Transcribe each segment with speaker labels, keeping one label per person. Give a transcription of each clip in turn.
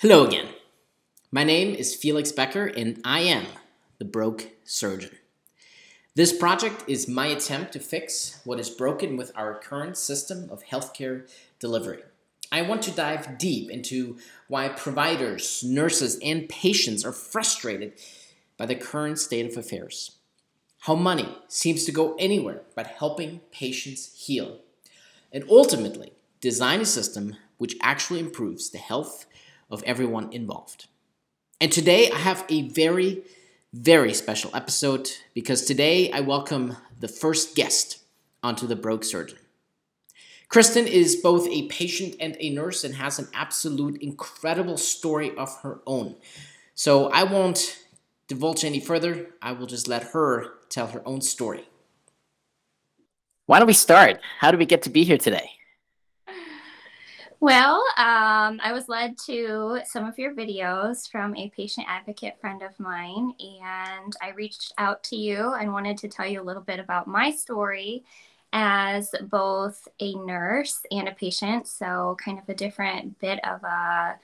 Speaker 1: Hello again. My name is Felix Boecker, and I am the Broke Surgeon. This project is my attempt to fix what is broken with our current system of healthcare delivery. I want to dive deep into why providers, nurses, and patients are frustrated by the current state of affairs. How money seems to go anywhere but helping patients heal. And ultimately, design a system which actually improves the health of everyone involved. And today I have a very, very special episode because today I welcome the first guest onto the Broke Surgeon. Kristin is both a patient and a nurse and has an absolute incredible story of her own. So I won't divulge any further. I will just let her tell her own story.
Speaker 2: Why don't we start? How do we get to be here today?
Speaker 3: Well, um, I was led to some of your videos from a patient advocate friend of mine, and I reached out to you and wanted to tell you a little bit about my story as both a nurse and a patient. So, kind of a different bit of a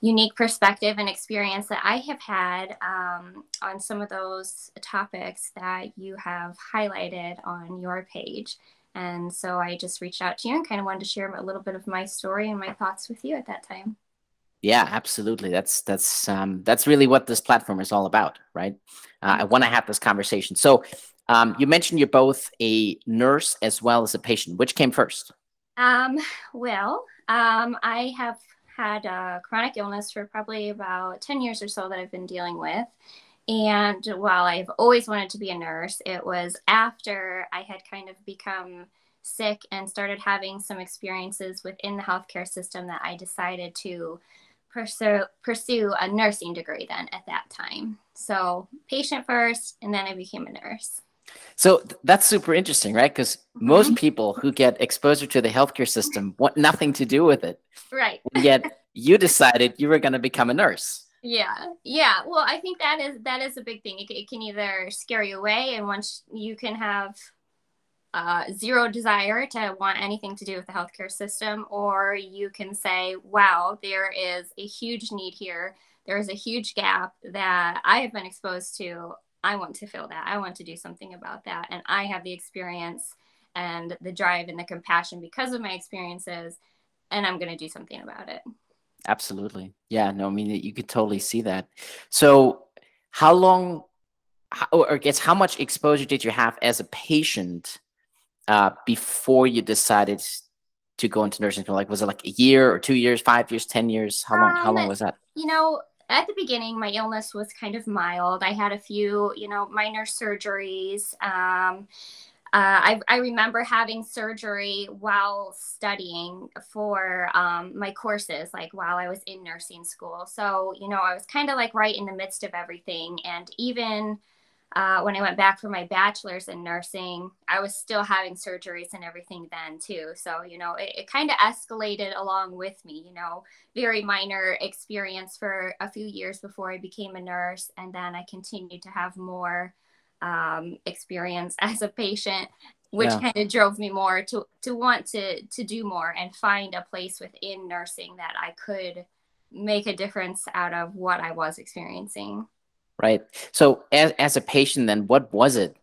Speaker 3: unique perspective and experience that I have had um, on some of those topics that you have highlighted on your page. And so I just reached out to you and kind of wanted to share a little bit of my story and my thoughts with you at that time.
Speaker 2: Yeah, absolutely. That's that's um, that's really what this platform is all about, right? Uh, I want to have this conversation. So, um, you mentioned you're both a nurse as well as a patient. Which came first?
Speaker 3: Um, well, um, I have had a chronic illness for probably about ten years or so that I've been dealing with, and while I've always wanted to be a nurse, it was after I had kind of become sick and started having some experiences within the healthcare system that I decided to pursue pursue a nursing degree then at that time. So, patient first and then I became a nurse.
Speaker 2: So that's super interesting, right? Because mm-hmm. most people who get exposure to the healthcare system want nothing to do with it.
Speaker 3: Right.
Speaker 2: yet you decided you were going to become a nurse
Speaker 3: yeah yeah. Well i think that is that is a big thing. It, it can either scare you away and once you can have uh, zero desire to want anything to do with the healthcare system or you can say wow there is a huge need here. There is a huge gap that i have been exposed to. I want to fill that. I want to do something about that. And i have the experience and the drive and the compassion because of my experiences and i'm going to do something about it
Speaker 2: Absolutely. Yeah. No, I mean, you could totally see that. So, how long, or I guess, how much exposure did you have as a patient uh, before you decided to go into nursing school? Like, was it like a year or two years, five years, 10 years? How long, um, how long um, was that?
Speaker 3: You know, at the beginning, my illness was kind of mild. I had a few, you know, minor surgeries. Um, I, I, remember having surgery while studying for um, my courses, like while I was in nursing school. So, you know, I was kind of like right in the midst of everything. And even uh, when I went back for my bachelor's in nursing, I was still having surgeries and everything then, too. So, you know, it, it kind of escalated along with me, you know, very minor experience for a few years before I became a nurse. And then I continued to have more um, experience as a patient which yeah. kind of drove me more to to want to to do more and find a place within nursing that I could make a difference out of what I was experiencing.
Speaker 2: Right. So as as a patient then what was it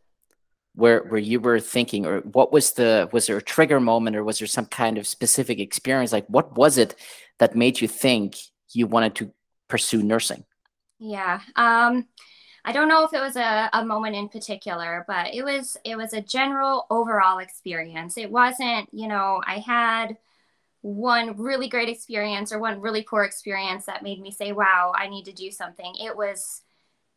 Speaker 2: where where you were thinking or what was the was there a trigger moment or was there some kind of specific experience like what was it that made you think you wanted to pursue nursing?
Speaker 3: Yeah. Um I don't know if it was a, a moment in particular, but it was it was a general overall experience. It wasn't, you know, I had one really great experience or one really poor experience that made me say, "Wow, I need to do something." It was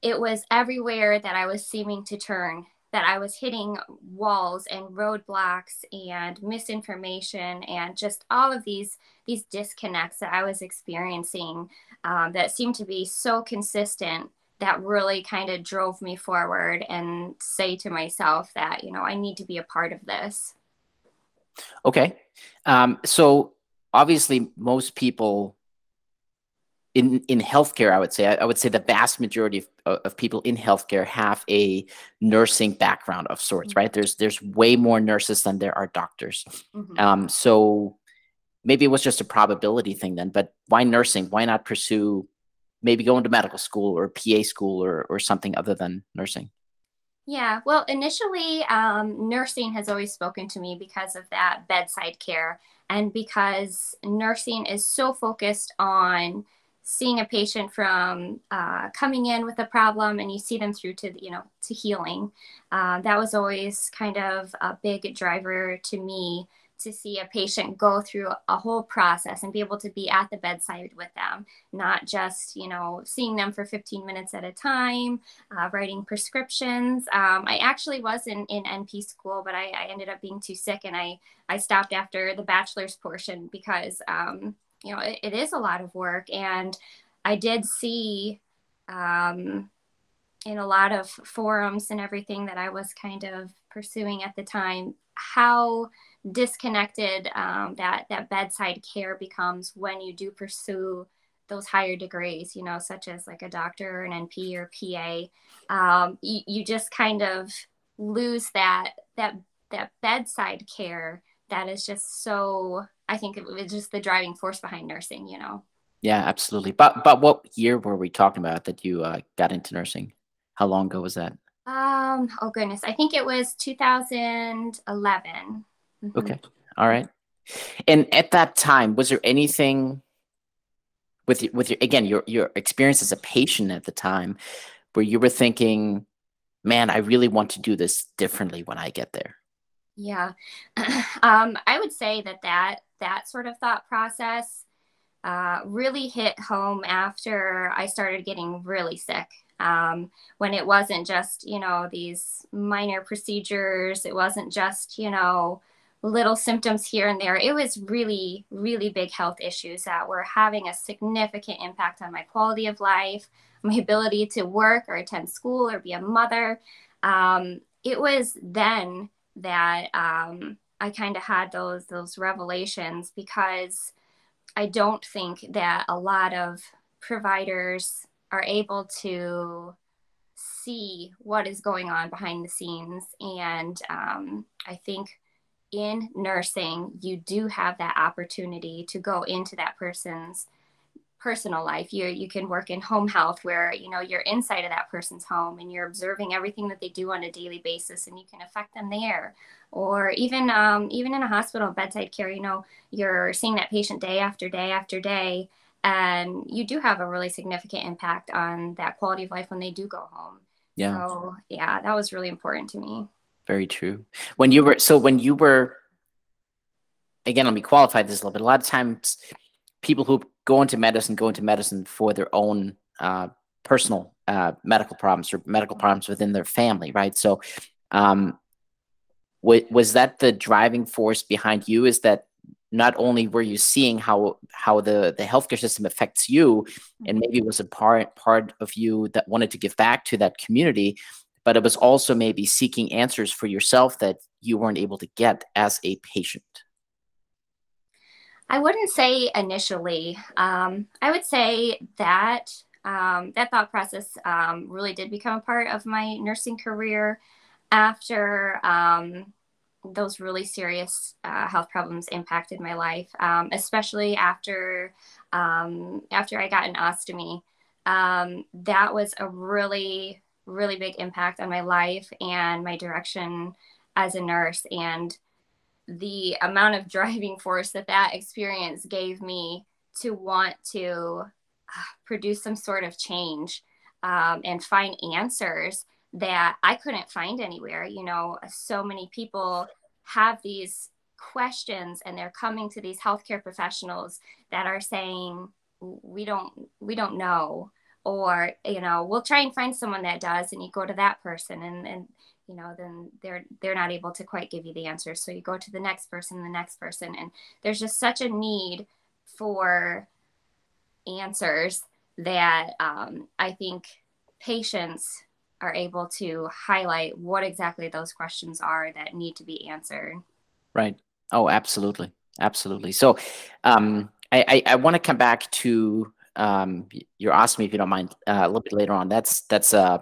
Speaker 3: it was everywhere that I was seeming to turn that I was hitting walls and roadblocks and misinformation and just all of these these disconnects that I was experiencing um, that seemed to be so consistent that really kind of drove me forward and say to myself that you know i need to be a part of this
Speaker 2: okay um, so obviously most people in in healthcare i would say i, would say the vast majority of, of people in healthcare have a nursing background of sorts mm-hmm. right there's there's way more nurses than there are doctors mm-hmm. um, so maybe it was just a probability thing then, but why nursing? Why not pursue maybe going to medical school or PA school or, or something other than nursing?
Speaker 3: Yeah, well, initially, um, nursing has always spoken to me because of that bedside care and because nursing is so focused on seeing a patient from uh, coming in with a problem and you see them through to you know to healing uh, that was always kind of a big driver to me to see a patient go through a whole process and be able to be at the bedside with them, not just, you know, seeing them for 15 minutes at a time, uh, writing prescriptions. Um, I actually was in, in NP school, but I, I, ended up being too sick and I, I stopped after the bachelor's portion because, um, you know, it, it is a lot of work. And I did see um, in a lot of forums and everything that I was kind of pursuing at the time how disconnected um, that that bedside care becomes when you do pursue those higher degrees, you know, such as like a doctor, an NP or PA. Um, you, you just kind of lose that that that bedside care that is just so. I think it was just the driving force behind nursing. You know.
Speaker 2: Yeah, absolutely. But but what year were we talking about that you uh, got into nursing? How long ago was that?
Speaker 3: Um. Oh goodness, I think it was 2011.
Speaker 2: Mm-hmm. Okay. All right. And at that time, was there anything with with your again your your experience as a patient at the time where you were thinking, "Man, I really want to do this differently when I get there"?
Speaker 3: Yeah, um, I would say that that that sort of thought process uh, really hit home after I started getting really sick. Um, when it wasn't just you know these minor procedures, it wasn't just you know little symptoms here and there. It was really, really big health issues that were having a significant impact on my quality of life, my ability to work or attend school or be a mother. Um, it was then that um, I kind of had those those revelations because I don't think that a lot of providers are able to see what is going on behind the scenes, and um, I think in nursing, you do have that opportunity to go into that person's personal life. You you can work in home health where you know you're inside of that person's home and you're observing everything that they do on a daily basis, and you can affect them there. Or even um, even in a hospital bedside care, you know you're seeing that patient day after day after day, and you do have a really significant impact on that quality of life when they do go home. Yeah. So yeah, that was really important to me.
Speaker 2: Very true. When you were so when you were again, let me qualify this a little bit. A lot of times, people who go into medicine go into medicine for their own uh, personal uh, medical problems or medical problems within their family, right? So, um, was that the driving force behind you? Is that not only were you seeing how how the the healthcare system affects you, and maybe it was a part part of you that wanted to give back to that community, but it was also maybe seeking answers for yourself that you weren't able to get as a patient?
Speaker 3: I wouldn't say initially. Um, I would say that um, that thought process um, really did become a part of my nursing career after um, those really serious uh, health problems impacted my life, um, especially after um, after I got an ostomy. that was a really really big impact on my life and my direction as a nurse and the amount of driving force that that experience gave me to want to uh, produce some sort of change um, and find answers that I couldn't find anywhere. You know, so many people have these questions and they're coming to these healthcare professionals that are saying, we don't we don't know or you know we'll try and find someone that does and you go to that person and and you know then they're they're not able to quite give you the answers so you go to the next person the next person and there's just such a need for answers that um, i think patients are able to highlight what exactly those questions are that need to be answered.
Speaker 2: Right. Oh absolutely. Absolutely. So um, i i, I want to come back to um, your ostomy, if you don't mind, uh, a little bit later on. That's that's uh,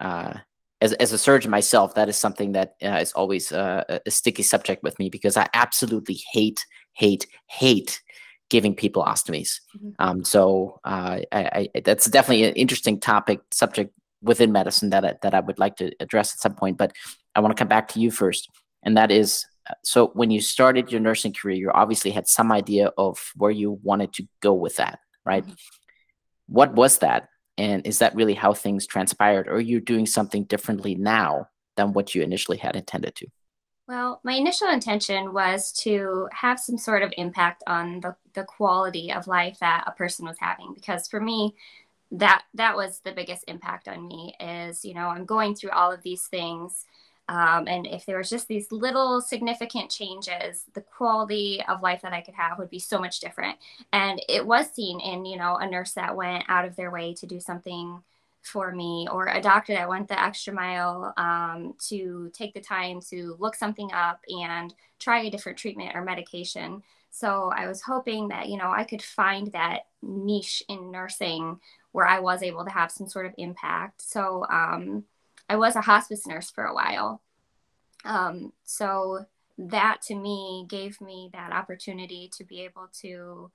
Speaker 2: uh, as as a surgeon myself, that is something that uh, is always uh, a sticky subject with me because I absolutely hate hate, hate giving people ostomies. Mm-hmm. Um, so uh, I, I, that's definitely an interesting topic subject within medicine that I, that I would like to address at some point. But I want to come back to you first, and that is so when you started your nursing career, you obviously had some idea of where you wanted to go with that, right? What was that? And is that really how things transpired? Or are you doing something differently now than what you initially had intended to?
Speaker 3: Well, my initial intention was to have some sort of impact on the, the quality of life that a person was having. Because for me, that that was the biggest impact on me is, you know, I'm going through all of these things. Um, and if there was just these little significant changes, the quality of life that I could have would be so much different. And it was seen in, you know, a nurse that went out of their way to do something for me or a doctor that went the extra mile um, to take the time to look something up and try a different treatment or medication. So I was hoping that, you know, I could find that niche in nursing where I was able to have some sort of impact. So um, I was a hospice nurse for a while. Um, so that to me gave me that opportunity to be able to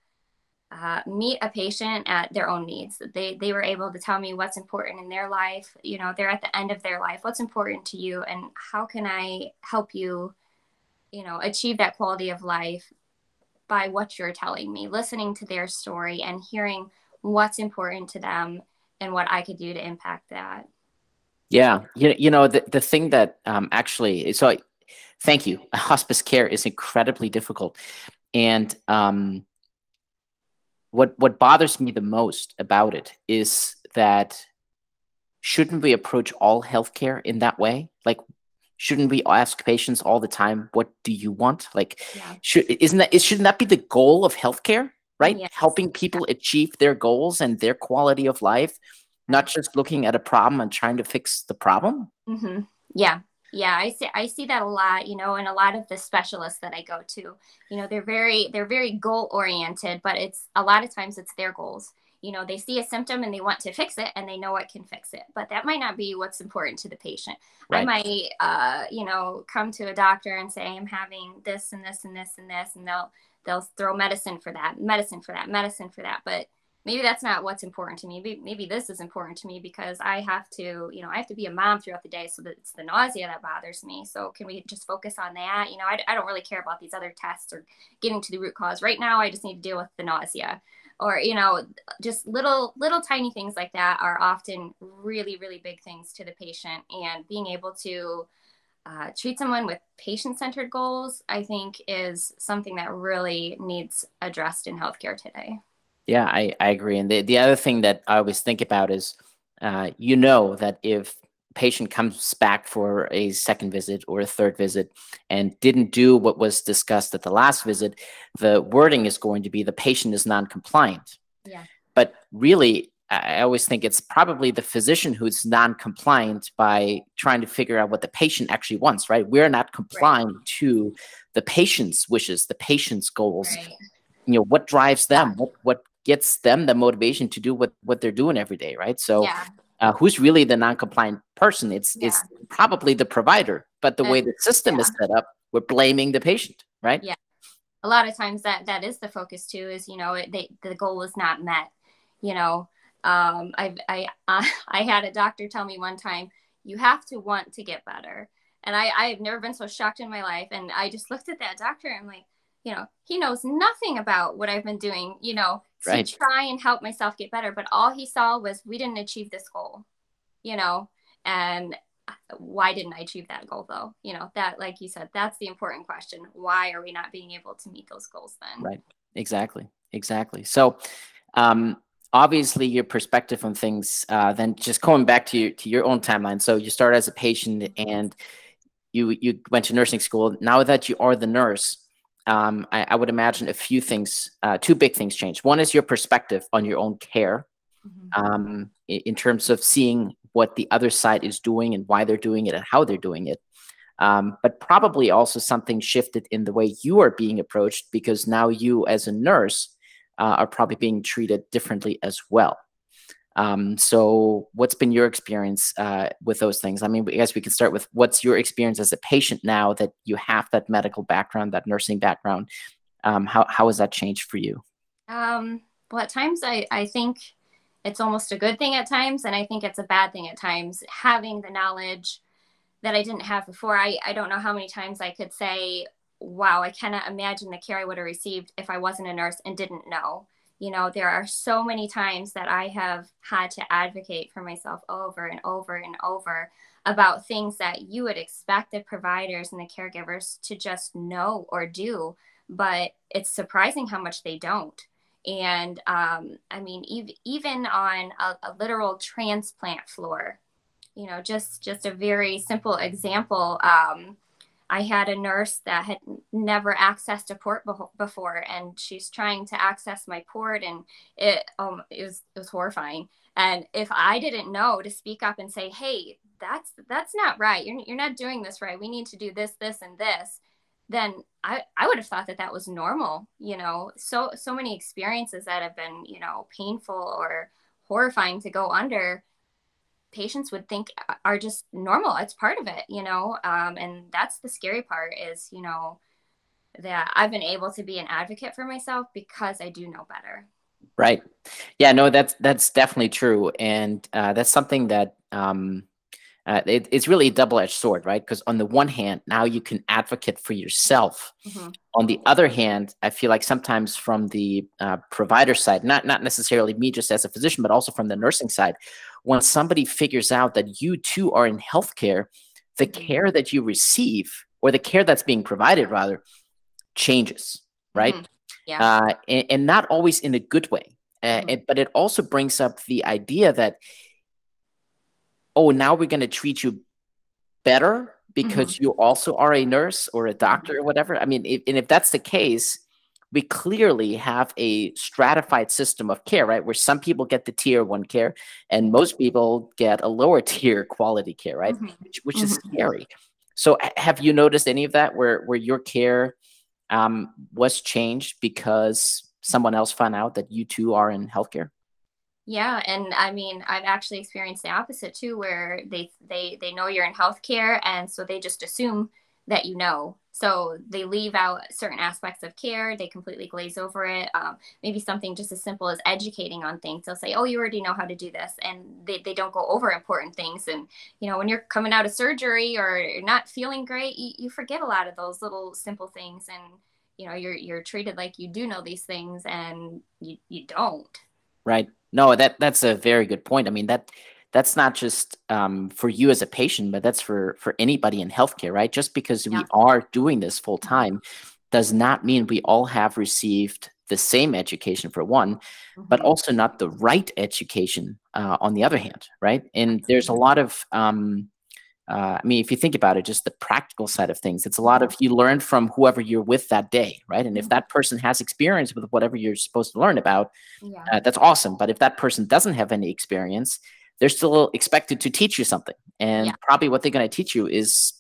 Speaker 3: uh, meet a patient at their own needs. They they were able to tell me what's important in their life. You know, they're at the end of their life. What's important to you, and how can I help you? You know, achieve that quality of life by what you're telling me, listening to their story, and hearing what's important to them and what I could do to impact that.
Speaker 2: Yeah, you, you know the the thing that um, actually so. Thank you. Hospice care is incredibly difficult, and um, what what bothers me the most about it is that shouldn't we approach all healthcare in that way? Like, shouldn't we ask patients all the time, "What do you want?" Like, yeah. should isn't that shouldn't that be the goal of healthcare? Right, yes. helping people achieve their goals and their quality of life, not just looking at a problem and trying to fix the problem.
Speaker 3: Mm-hmm. Yeah, yeah i see i see that a lot you know and a lot of the specialists that i go to you know they're very they're very goal oriented but it's a lot of times it's their goals you know they see a symptom and they want to fix it and they know what can fix it but that might not be what's important to the patient right. i might uh, you know come to a doctor and say i'm having this and this and this and this and they'll they'll throw medicine for that medicine for that medicine for that but maybe that's not what's important to me. Maybe, maybe this is important to me because I have to, you know, I have to be a mom throughout the day. So that it's the nausea that bothers me. So can we just focus on that? You know, I, I don't really care about these other tests or getting to the root cause. Right now, I just need to deal with the nausea or you know just little little tiny things like that are often really really big things to the patient and being able to uh, treat someone with patient-centered goals i think is something that really needs addressed in healthcare today
Speaker 2: yeah, I, I agree. And the, the other thing that I always think about is uh, you know that if patient comes back for a second visit or a third visit and didn't do what was discussed at the last visit, the wording is going to be the patient is non-compliant.
Speaker 3: Yeah.
Speaker 2: But really, I always think it's probably the physician who's non-compliant by trying to figure out what the patient actually wants, right? We're not complying right. to the patient's wishes, the patient's goals. Right. You know, what drives them? What what gets them the motivation to do what what they're doing every day, right? So, yeah. uh, who's really the non-compliant person? It's yeah. it's probably the provider, but the and, way the system is set up, we're blaming the patient, right?
Speaker 3: Yeah, a lot of times that that is the focus too. Is you know it, they, the goal is not met. You know, um, I I uh, I had a doctor tell me one time, you have to want to get better. And I, I have never been so shocked in my life. And I just looked at that doctor and I'm like, you know, he knows nothing about what I've been doing, you know, to right. try and help myself get better. But all he saw was we didn't achieve this goal, you know, and why didn't I achieve that goal though? You know, that, like you said, that's the important question. Why are we not being able to meet those goals then?
Speaker 2: Right. Exactly. Exactly. So, um, obviously your perspective on things uh, then just going back to your to your own timeline so you started as a patient and you you went to nursing school now that you are the nurse um, I, I, would imagine a few things, uh, two big things change. One is your perspective on your own care mm-hmm. um, in, in, terms of seeing what the other side is doing and why they're doing it and how they're doing it. Um, but probably also something shifted in the way you are being approached because now you, as a nurse, uh, are probably being treated differently as well. Um, so, what's been your experience uh, with those things? I mean, I guess we can start with what's your experience as a patient now that you have that medical background, that nursing background, Um, how how has that changed for you?
Speaker 3: Um, well, at times I I think it's almost a good thing at times, and I think it's a bad thing at times. Having the knowledge that I didn't have before, I I don't know how many times I could say, "Wow, I cannot imagine the care I would have received if I wasn't a nurse and didn't know." You know, there are so many times that I have had to advocate for myself over and over and over about things that you would expect the providers and the caregivers to just know or do, but it's surprising how much they don't. And um, I mean, ev- even on a, a literal transplant floor, you know, just just a very simple example. Um, I had a nurse that had never accessed a port be- before, and she's trying to access my port, and it um it was it was horrifying. And if I didn't know to speak up and say, "Hey, that's that's not right. You're you're not doing this right. We need to do this, this, and this," then I I would have thought that that was normal. You know, so so many experiences that have been you know painful or horrifying to go under patients would think are just normal. It's part of it, you know. Um, and that's the scary part is, you know, that I've been able to be an advocate for myself because I do know better.
Speaker 2: Right. Yeah. No, that's that's definitely true, and uh, that's something that um, uh, it, it's really a double-edged sword, right? Because on the one hand, now you can advocate for yourself. Mm-hmm. On the other hand, I feel like sometimes from the uh, provider side, not not necessarily me just as a physician, but also from the nursing side, when somebody figures out that you too are in healthcare, the mm-hmm. care that you receive or the care that's being provided rather changes, right? Mm-hmm. Yeah. Uh, and, and, not always in a good way. Uh, mm-hmm. it, but it also brings up the idea that, oh, now we're going to treat you better because mm-hmm. you also are a nurse or a doctor mm-hmm. or whatever. I mean, if, and if that's the case, we clearly have a stratified system of care, right? Where some people get the tier one care and most people get a lower tier quality care, right? Mm-hmm. Which, which mm-hmm. is scary. So have you noticed any of that where, where your care um, was changed because someone else found out that you too are in healthcare?
Speaker 3: Yeah, and I mean, I've actually experienced the opposite too, where they they they know you're in healthcare, and so they just assume that you know, so they leave out certain aspects of care, they completely glaze over it. Um, maybe something just as simple as educating on things. They'll say, oh, you already know how to do this. And they, they don't go over important things. And, you know, when you're coming out of surgery or not feeling great, you, you forget a lot of those little simple things. And, you know, you're, you're treated like you do know these things and you, you don't.
Speaker 2: Right. No, that that's a very good point. I mean, that that's not just um, for you as a patient, but that's for for anybody in healthcare, right? Just because yeah. we are doing this full time does not mean we all have received the same education for one, mm-hmm. but also not the right education uh, on the other hand, right? And there's a lot of um, uh, I mean, if you think about it, just the practical side of things, it's a lot of you learn from whoever you're with that day, right? And if mm-hmm. that person has experience with whatever you're supposed to learn about, yeah. uh, that's awesome. But if that person doesn't have any experience, they're still expected to teach you something. And yeah. probably what they're going to teach you is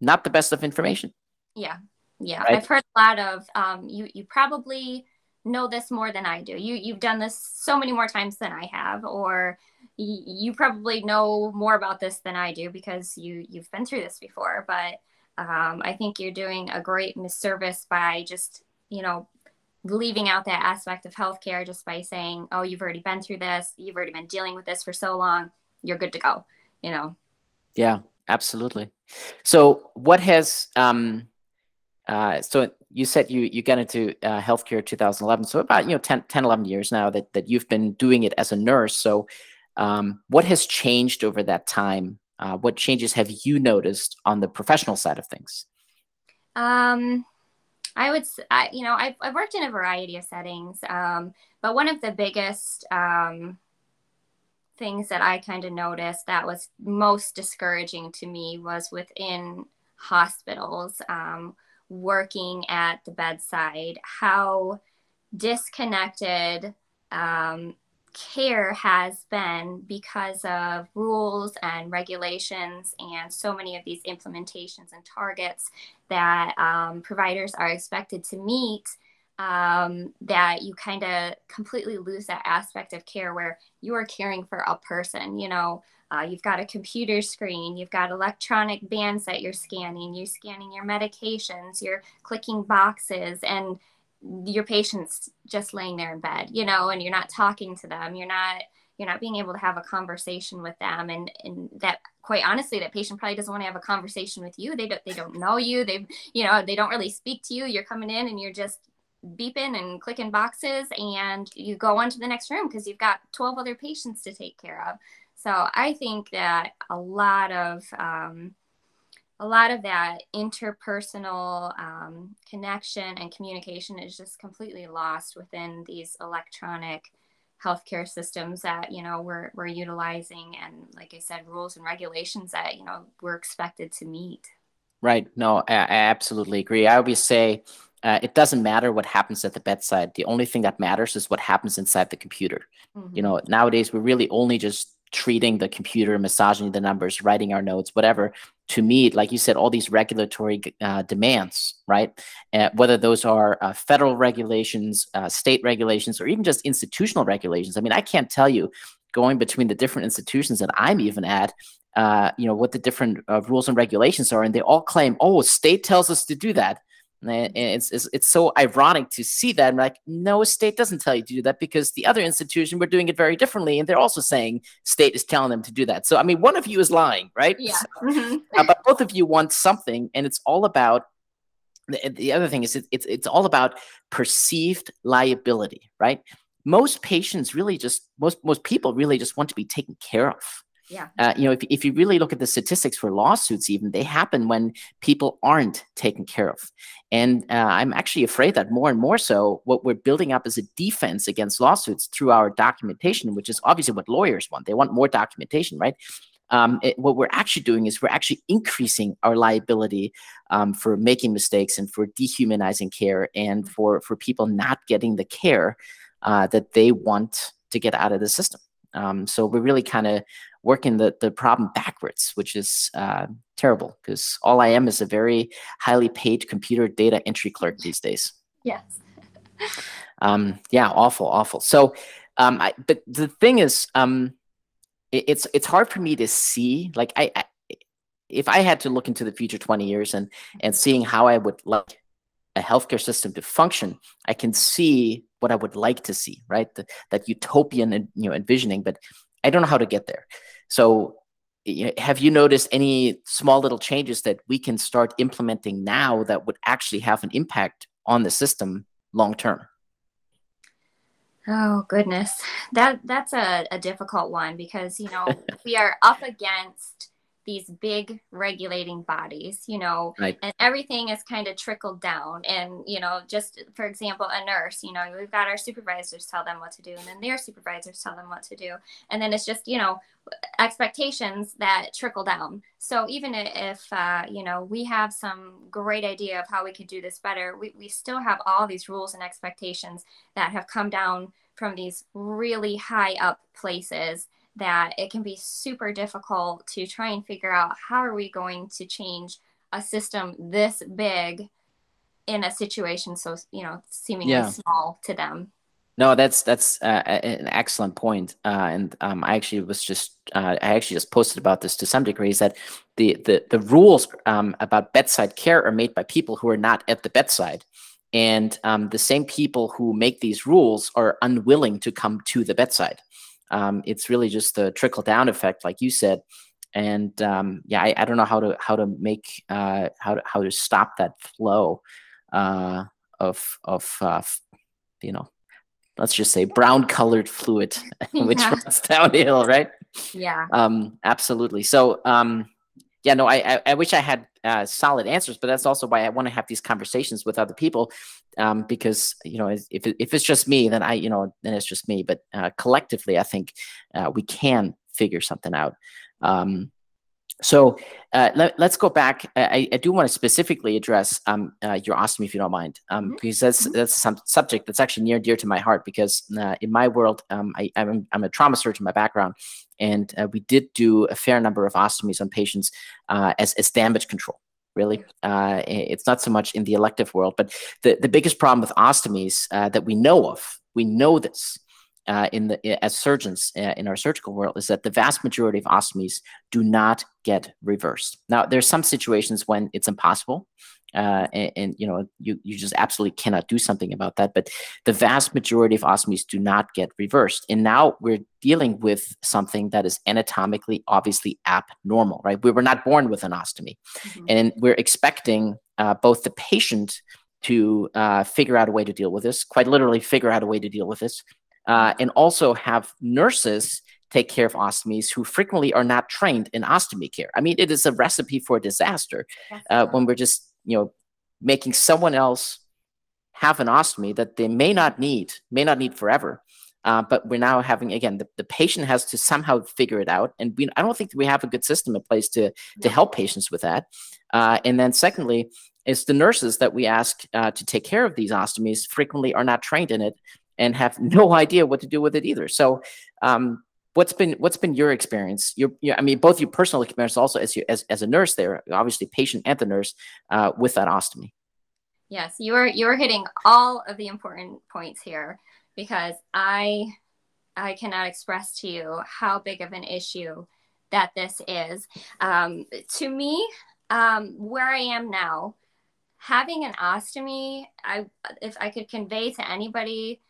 Speaker 2: not the best of information.
Speaker 3: Yeah. Yeah. Right? I've heard a lot of um, you you probably know this more than I do. You you've done this so many more times than I have or y- you probably know more about this than I do because you you've been through this before, but um, I think you're doing a great misservice by just, you know, leaving out that aspect of healthcare just by saying, oh, you've already been through this, you've already been dealing with this for so long, you're good to go, you know?
Speaker 2: Yeah, absolutely. So, what has, um, uh, so you said you, you got into uh, healthcare 2011, so about, you know, 10, 10, 11 years now that, that you've been doing it as a nurse. So, um, what has changed over that time? Uh, what changes have you noticed on the professional side of things?
Speaker 3: Um, I would, I, you know, I've, I've worked in a variety of settings, um, but one of the biggest um, things that I kind of noticed that was most discouraging to me was within hospitals, um, working at the bedside, how disconnected um, care has been because of rules and regulations and so many of these implementations and targets that um, providers are expected to meet um, that you kind of completely lose that aspect of care where you are caring for a person you know? Uh, you've got a computer screen you've got electronic bands that you're scanning you're scanning your medications you're clicking boxes and your patient's just laying there in bed, you know, and you're not talking to them. You're not you're not being able to have a conversation with them. And and that quite honestly that patient probably doesn't want to have a conversation with you. They don't they don't know you. They you know they don't really speak to you. You're coming in and you're just beeping and clicking boxes and you go on to the next room because you've got 12 other patients to take care of. So i think that a lot of um, a lot of that interpersonal um, connection and communication is just completely lost within these electronic healthcare systems that you know we're, we're utilizing and like i said rules and regulations that you know we're expected to meet.
Speaker 2: Right. No i, I absolutely agree. I always say uh, it doesn't matter what happens at the bedside. The only thing that matters is what happens inside the computer. Mm-hmm. you know nowadays we're really only just treating the computer, massaging the numbers, writing our notes, whatever, to meet, like you said, all these regulatory uh, demands, right? Uh, whether those are uh, federal regulations, uh, state regulations, or even just institutional regulations. I mean, I can't tell you going between the different institutions that I'm even at, uh, you know, what the different uh, rules and regulations are, and they all claim, oh, state tells us to do that. And it's, it's, it's so ironic to see that. I'm like, no, state doesn't tell you to do that because the other institution, we're doing it very differently. And they're also saying state is telling them to do that. So, I mean, one of you is lying, right?
Speaker 3: Yeah.
Speaker 2: So, mm-hmm. uh, but both of you want something. And it's all about the, the other thing is it, it's, it's all about perceived liability, right? Most patients really just, most, most people really just want to be taken care of.
Speaker 3: Yeah.
Speaker 2: Uh, you know, if, if you really look at the statistics for lawsuits, even they happen when people aren't taken care of. And uh, I'm actually afraid that more and more so, what we're building up is a defense against lawsuits through our documentation, which is obviously what lawyers want. They want more documentation, right? Um, it, what we're actually doing is we're actually increasing our liability um, for making mistakes and for dehumanizing care and for for people not getting the care uh, that they want to get out of the system. Um, so we're really kind of working the, the problem backwards, which is uh, terrible because all I am is a very highly paid computer data entry clerk these days.
Speaker 3: Yes.
Speaker 2: um, yeah, awful, awful. So, um, I, but the thing is, um, it, it's it's hard for me to see. Like, I, I if I had to look into the future 20 years and and seeing how I would like a healthcare system to function, I can see what I would like to see, right? The, that utopian, you know, envisioning, but I don't know how to get there. So, have you noticed any small little changes that we can start implementing now that would actually have an impact on the system long term?
Speaker 3: Oh goodness, that that's a, a difficult one because you know we are up against these big regulating bodies, you know,
Speaker 2: right.
Speaker 3: and everything is kind of trickled down. And, you know, just for example, a nurse, you know, we've got our supervisors tell them what to do, and then their supervisors tell them what to do. And then it's just, you know, expectations that trickle down. So even if, uh, you know, we have some great idea of how we could do this better, we, we still have all these rules and expectations that have come down from these really high up places that it can be super difficult to try and figure out how are we going to change a system this big in a situation so you know seemingly yeah. small to them
Speaker 2: no that's that's uh, an excellent point. Uh, and um, i actually was just uh, i actually just posted about this to some degree is that the the, the rules um, about bedside care are made by people who are not at the bedside and um, the same people who make these rules are unwilling to come to the bedside um, it's really just the trickle down effect, like you said. And um, yeah, I, I, don't know how to how to make uh, how to how to stop that flow uh, of of uh, you know let's just say brown colored fluid which yeah. runs downhill right
Speaker 3: yeah
Speaker 2: um absolutely so um yeah no i i, I wish i had uh, solid answers but that's also why i want to have these conversations with other people um, because you know if, if it's just me then i you know then it's just me. But uh, collectively i think uh, we can figure something out. Um, so uh, let, us go back. I, I do want to specifically address um, uh, your ostomy, if you don't mind, um, mm-hmm. because that's mm-hmm. that's some subject that's actually near and dear to my heart. Because uh, in my world, um, I, am I'm a trauma surgeon by background, and uh, we did do a fair number of ostomies on patients uh, as as damage control. Really, uh, it's not so much in the elective world, but the the biggest problem with ostomies that we know of, we know this uh, in the as surgeons uh, in our surgical world is that the vast majority of ostomies do not get reversed. Now, there's some situations when it's impossible, uh, and, and, you know you you just absolutely cannot do something about that. But the vast majority of ostomies do not get reversed, and now we're dealing with something that is anatomically obviously abnormal, right? We were not born with an ostomy, mm-hmm. and we're expecting uh, both the patient to uh, figure out a way to deal with this, quite literally figure out a way to deal with this, uh, and also have nurses take care of ostomies who frequently are not trained in ostomy care. I mean, it is a recipe for disaster uh, when we're just, you know, making someone else have an ostomy that they may not need, may not need forever. Uh, but we're now having again the, the patient has to somehow figure it out, and we, I don't think we have a good system in place to to help patients with that. Uh, and then secondly, it's the nurses that we ask uh, to take care of these ostomies frequently are not trained in it and have no idea what to do with it either. So um, what's been what's been your experience? Your, your, I mean, both your personal experience, also as you as, as a nurse there, obviously patient and the nurse uh, with that ostomy.
Speaker 3: Yes, you are you are hitting all of the important points here because I I cannot express to you how big of an issue that this is. Um, to me, um, where I am now, having an ostomy, I if I could convey to anybody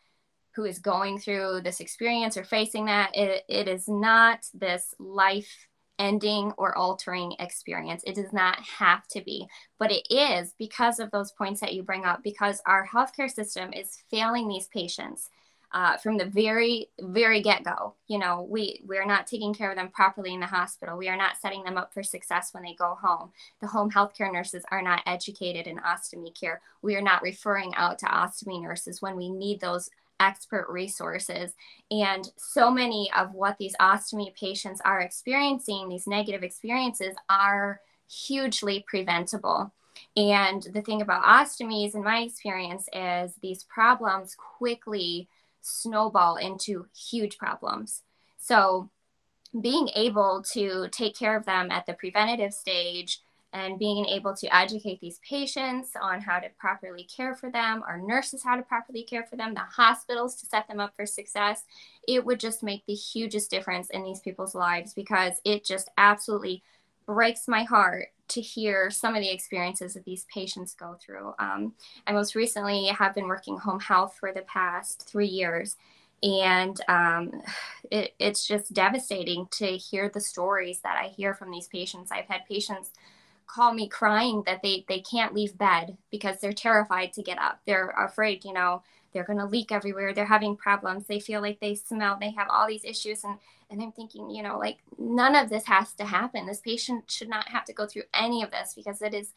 Speaker 3: who is going through this experience or facing that, it, it is not this life ending or altering experience. It does not have to be, but it is because of those points that you bring up, because our healthcare system is failing these patients. Uh, from the very very get-go you know we we are not taking care of them properly in the hospital we are not setting them up for success when they go home the home healthcare nurses are not educated in ostomy care we are not referring out to ostomy nurses when we need those expert resources. And so many of what these ostomy patients are experiencing, these negative experiences, are hugely preventable. And the thing about ostomies, in my experience, is these problems quickly snowball into huge problems. So, being able to take care of them at the preventative stage and being able to educate these patients on how to properly care for them, our nurses how to properly care for them, the hospitals to set them up for success, it would just make the hugest difference in these people's lives because it just absolutely breaks my heart to hear some of the experiences that these patients go through. Um, I most recently have been working home health for the past three years. And um, it, it's just devastating to hear the stories that I hear from these patients. I've had patients call me crying that they they can't leave bed because they're terrified to get up. They're afraid, you know, they're going to leak everywhere. They're having problems. They feel like they smell. They have all these issues and and I'm thinking, you know, like none of this has to happen. This patient should not have to go through any of this because it is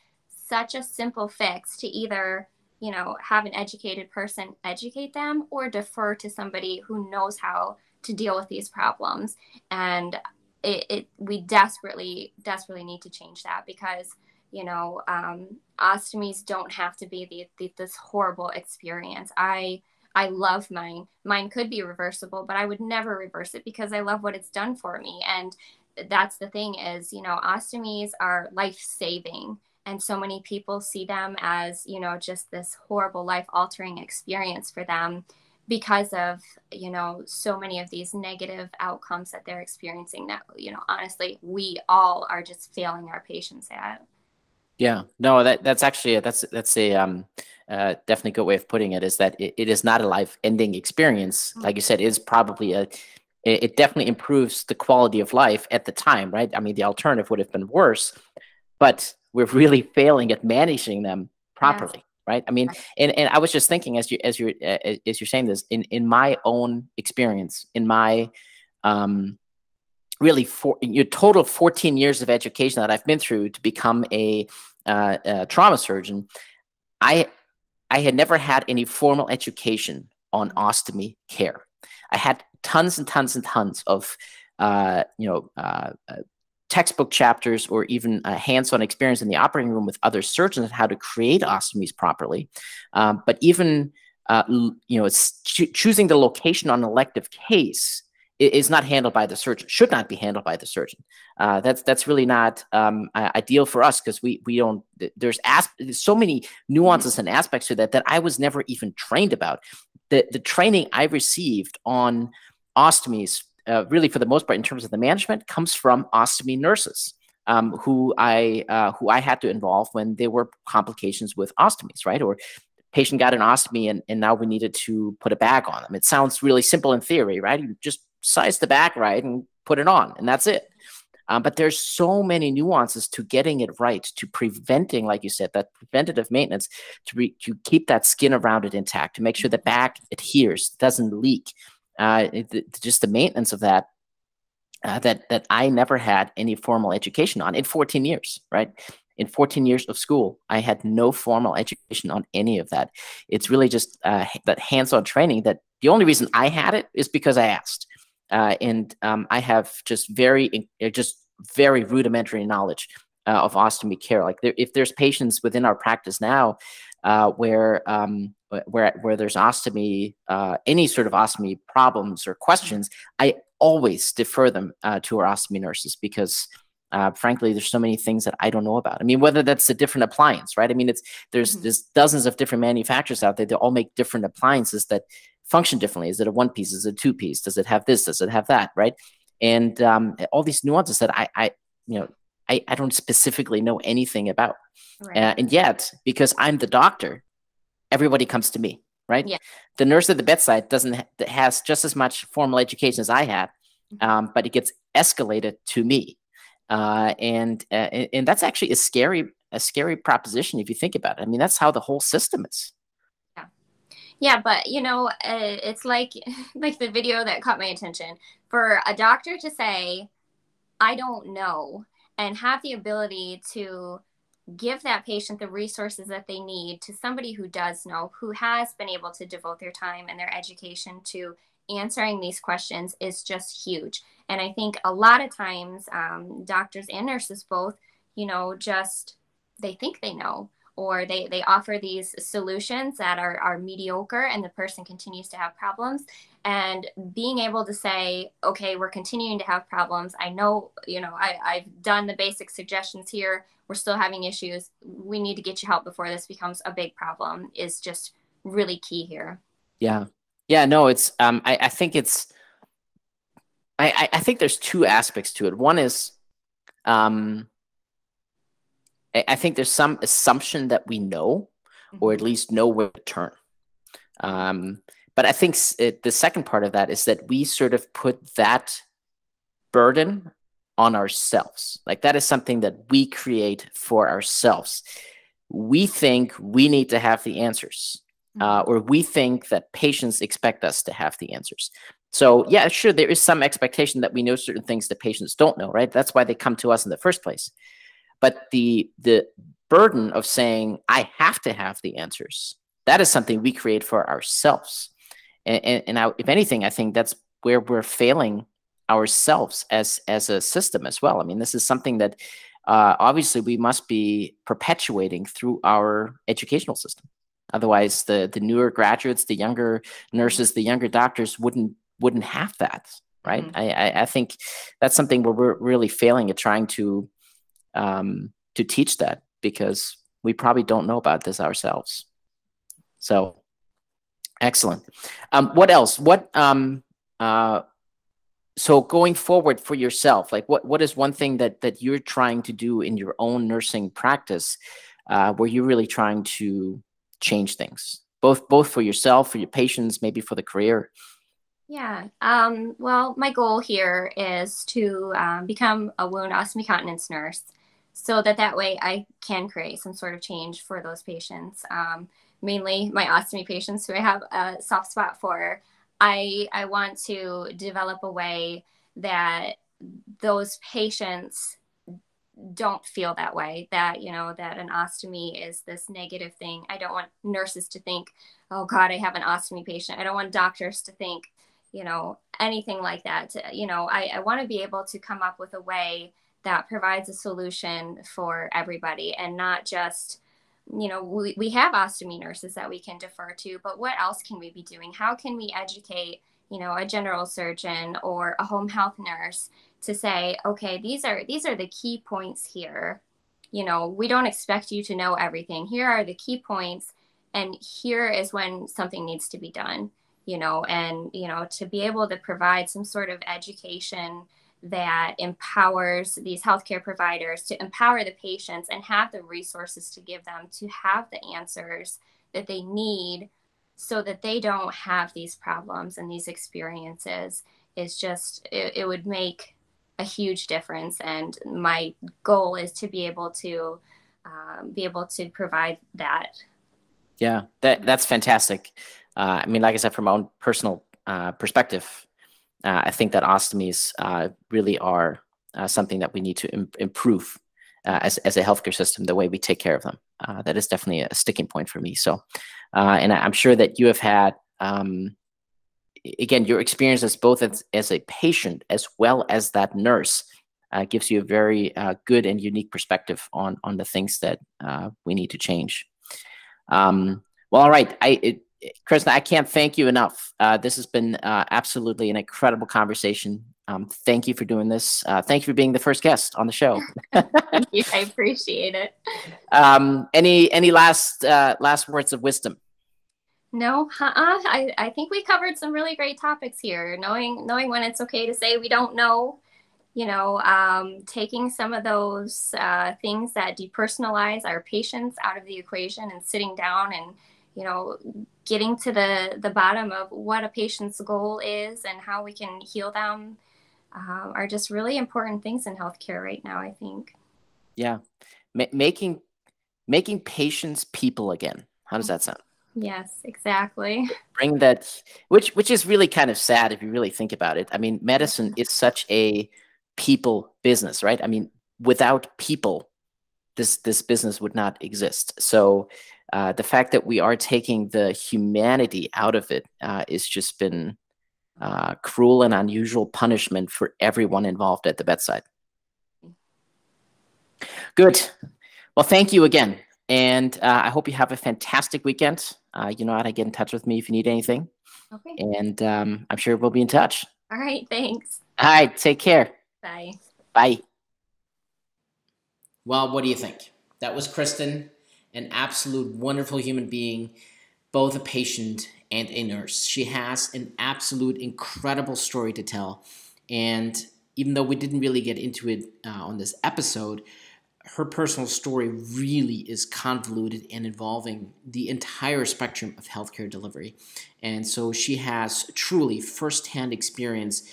Speaker 3: such a simple fix to either, you know, have an educated person educate them or defer to somebody who knows how to deal with these problems. And it, it we desperately desperately need to change that because you know um, ostomies don't have to be the, the, this horrible experience. I i love mine. Mine could be reversible but i would never reverse it because i love what it's done for me. And that's the thing is you know ostomies are life saving and so many people see them as you know just this horrible life altering experience for them because of you know so many of these negative outcomes that they're experiencing that you know honestly we all are just failing our patients at.
Speaker 2: Yeah. No that that's actually a, that's that's a um uh, definitely good way of putting it is that it, it is not a life ending experience. Mm-hmm. like you said is probably a it, it definitely improves the quality of life at the time right? I mean the alternative would have been worse but we're really failing at managing them properly right? I mean and, and i was just thinking as you as you uh, as you're saying this in in my own experience in my um really for your total 14 years of education that i've been through to become a, uh, a trauma surgeon i i had never had any formal education on ostomy care. I had tons and tons and tons of uh, you know uh, uh textbook chapters or even hands-on experience in the operating room with other surgeons on how to create ostomies properly. Um, but even uh, you know, cho- choosing the location on an elective case is not handled by the surgeon. Should not be handled by the surgeon. Uh, that's that's really not um, ideal for us because we we don't. There's there's so many nuances and aspects to that that I was never even trained about. The the training I received on ostomies uh, really for the most part in terms of the management comes from ostomy nurses um, who I uh, who I had to involve when there were complications with ostomies, right? Or patient got an ostomy and, and now we needed to put a bag on them. It sounds really simple in theory, right? You just size the bag right and put it on, and that's it. Um, but there's so many nuances to getting it right, to preventing, like you said, that preventative maintenance, to, re- to keep that skin around it intact, to make sure the bag adheres, doesn't leak. Uh, just the maintenance of that uh, that that I never had any formal education on in 14 years, right? In 14 years of school, I had no formal education on any of that. It's really just uh, that hands-on training. That the only reason I had it is because I asked, uh, and um, I have just very uh, just very rudimentary knowledge uh, of ostomy care. Like there, if there's patients within our practice now uh, where um, where where there's ostomy, uh, any sort of ostomy problems or questions, I always defer them uh, to our ostomy nurses because. Uh, frankly, there's so many things that I don't know about. I mean, whether that's a different appliance, right? I mean, it's there's mm-hmm. there's dozens of different manufacturers out there. They all make different appliances that function differently. Is it a one piece? Is it a two piece? Does it have this? Does it have that? Right? And um, all these nuances that I, I you know, I, I don't specifically know anything about. Right. Uh, and yet, because I'm the doctor, everybody comes to me, right? Yeah. The nurse at the bedside doesn't ha- has just as much formal education as I had, mm-hmm. um, but it gets escalated to me, uh, and, uh, and and that's actually a scary a scary proposition if you think about it. I mean, that's how the whole system is.
Speaker 3: Yeah, yeah, but you know, uh, it's like like the video that caught my attention for a doctor to say, "I don't know," and have the ability to give that patient the resources that they need to somebody who does know, who has been able to devote their time and their education to answering these questions is just huge. And I think a lot of times, um, doctors and nurses both, you know, just they think they know or they, they offer these solutions that are, are mediocre and the person continues to have problems. And being able to say okay we're continuing to have problems. I know you know I, i've done the basic suggestions here. We're still having issues. We need to get you help before this becomes a big problem is just really key here.
Speaker 2: Yeah. Yeah no it's um i, I think it's I, I think there's two aspects to it. One is um I, think there's some assumption that we know or mm-hmm. at least know where to turn um but i think it, the second part of that is that we sort of put that burden on ourselves. Like that is something that we create for ourselves. We think we need to have the answers, uh, mm-hmm. or we think that patients expect us to have the answers. So, yeah, sure, there is some expectation that we know certain things that patients don't know, right? That's why they come to us in the first place. But the the burden of saying I have to have the answers that is something we create for ourselves. And, and, and I, if anything, I think that's where we're failing ourselves as as a system as well. I mean, this is something that uh, obviously we must be perpetuating through our educational system. Otherwise, the the newer graduates, the younger nurses, the younger doctors wouldn't wouldn't have that, right? Mm-hmm. I, I think that's something where we're really failing at trying to um, to teach that because we probably don't know about this ourselves. So, excellent. Um, what else? What um, uh, so going forward for yourself like what what is one thing that that you're trying to do in your own nursing practice uh, where you're really trying to change things both both for yourself for your patients maybe for the career
Speaker 3: yeah um, well my goal here is to um, become a wound ostomy continence nurse so that that way i can create some sort of change for those patients. Um, mainly my ostomy patients who i have a soft spot for. I I want to develop a way that those patients don't feel that way that you know that an ostomy is this negative thing. I don't want nurses to think oh god i have an ostomy patient. I don't want doctors to think you know anything like that. You know i, I want to be able to come up with a way that provides a solution for everybody and not just you know we, we have ostomy nurses that we can defer to but what else can we be doing? How can we educate you know a general surgeon or a home health nurse to say okay these are these are the key points here. You know we don't expect you to know everything. Here are the key points and here is when something needs to be done you know and you know to be able to provide some sort of education that empowers these healthcare providers to empower the patients and have the resources to give them to have the answers that they need so that they don't have these problems and these experiences is just it, it would make a huge difference. And my goal is to be able to um, be able to provide that.
Speaker 2: Yeah that that's fantastic. Uh, i mean like i said from my own personal uh, perspective I think that ostomies uh, really are uh, something that we need to Im- improve uh, as, as a healthcare system, the way we take care of them. Uh, that is definitely a sticking point for me. So, uh, and I'm sure that you have had, um, again, your experience as both as, as a patient as well as that nurse gives you a very good and unique perspective on, on the things that we need to change. Um, well, all right. I, it, Kristin, I can't thank you enough. Uh, this has been uh, absolutely an incredible conversation. Um, thank you for doing this. Uh, thank you for being the first guest on the show.
Speaker 3: thank you. I appreciate it.
Speaker 2: Um, any any last uh, last words of wisdom?
Speaker 3: No, uh-uh. I, I think we covered some really great topics here. Knowing knowing when it's okay to say we don't know, you know, um, taking some of those uh, things that depersonalize our patients out of the equation and sitting down and you know getting to the the bottom of what a patient's goal is and how we can heal them uh, are just really important things in healthcare right now i think.
Speaker 2: Yeah. Ma- making making patients people again. How does that sound?
Speaker 3: Yes exactly.
Speaker 2: Bring that which which is really kind of sad if you really think about it. I mean medicine is such a people business right? I mean without people this this business would not exist. So uh, the fact that we are taking the humanity out of it uh, is just been uh, cruel and unusual punishment for everyone involved at the bedside. Good. Well, thank you again. And uh, I hope you have a fantastic weekend. Uh, you know how to get in touch with me if you need anything. Okay. And um, I'm sure we'll be in touch.
Speaker 3: All right. Thanks.
Speaker 2: All right. Take care.
Speaker 3: Bye.
Speaker 2: Bye.
Speaker 1: Well, what do you think? That was Kristin an absolute wonderful human being, both a patient and a nurse. She has an absolute incredible story to tell. And even though we didn't really get into it uh, on this episode, her personal story really is convoluted and involving the entire spectrum of healthcare delivery. And so she has truly firsthand experience,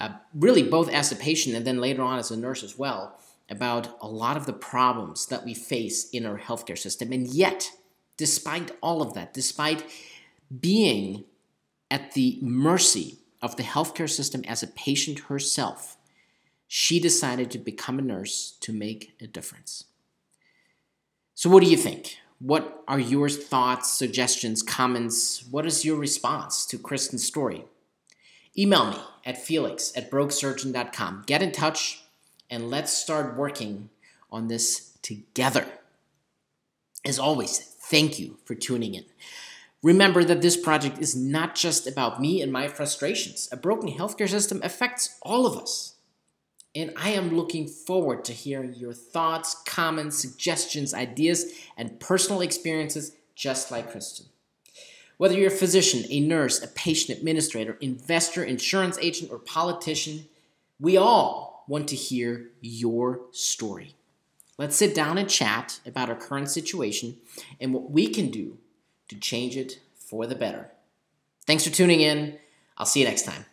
Speaker 1: uh, really both as a patient and then later on as a nurse as well, about a lot of the problems that we face in our healthcare system. And yet, despite all of that, despite being at the mercy of the healthcare system as a patient herself, she decided to become a nurse to make a difference. So, what do you think? What are your thoughts, suggestions, comments? What is your response to Kristin's story? Email me at felix at brokesurgeon.com. Get in touch and let's start working on this together. As always, thank you for tuning in. Remember that this project is not just about me and my frustrations. A broken healthcare system affects all of us. And I am looking forward to hearing your thoughts, comments, suggestions, ideas, and personal experiences just like Kristin. Whether you're a physician, a nurse, a patient administrator, investor, insurance agent, or politician, we all want to hear your story. Let's sit down and chat about our current situation and what we can do to change it for the better. Thanks for tuning in. I'll see you next time.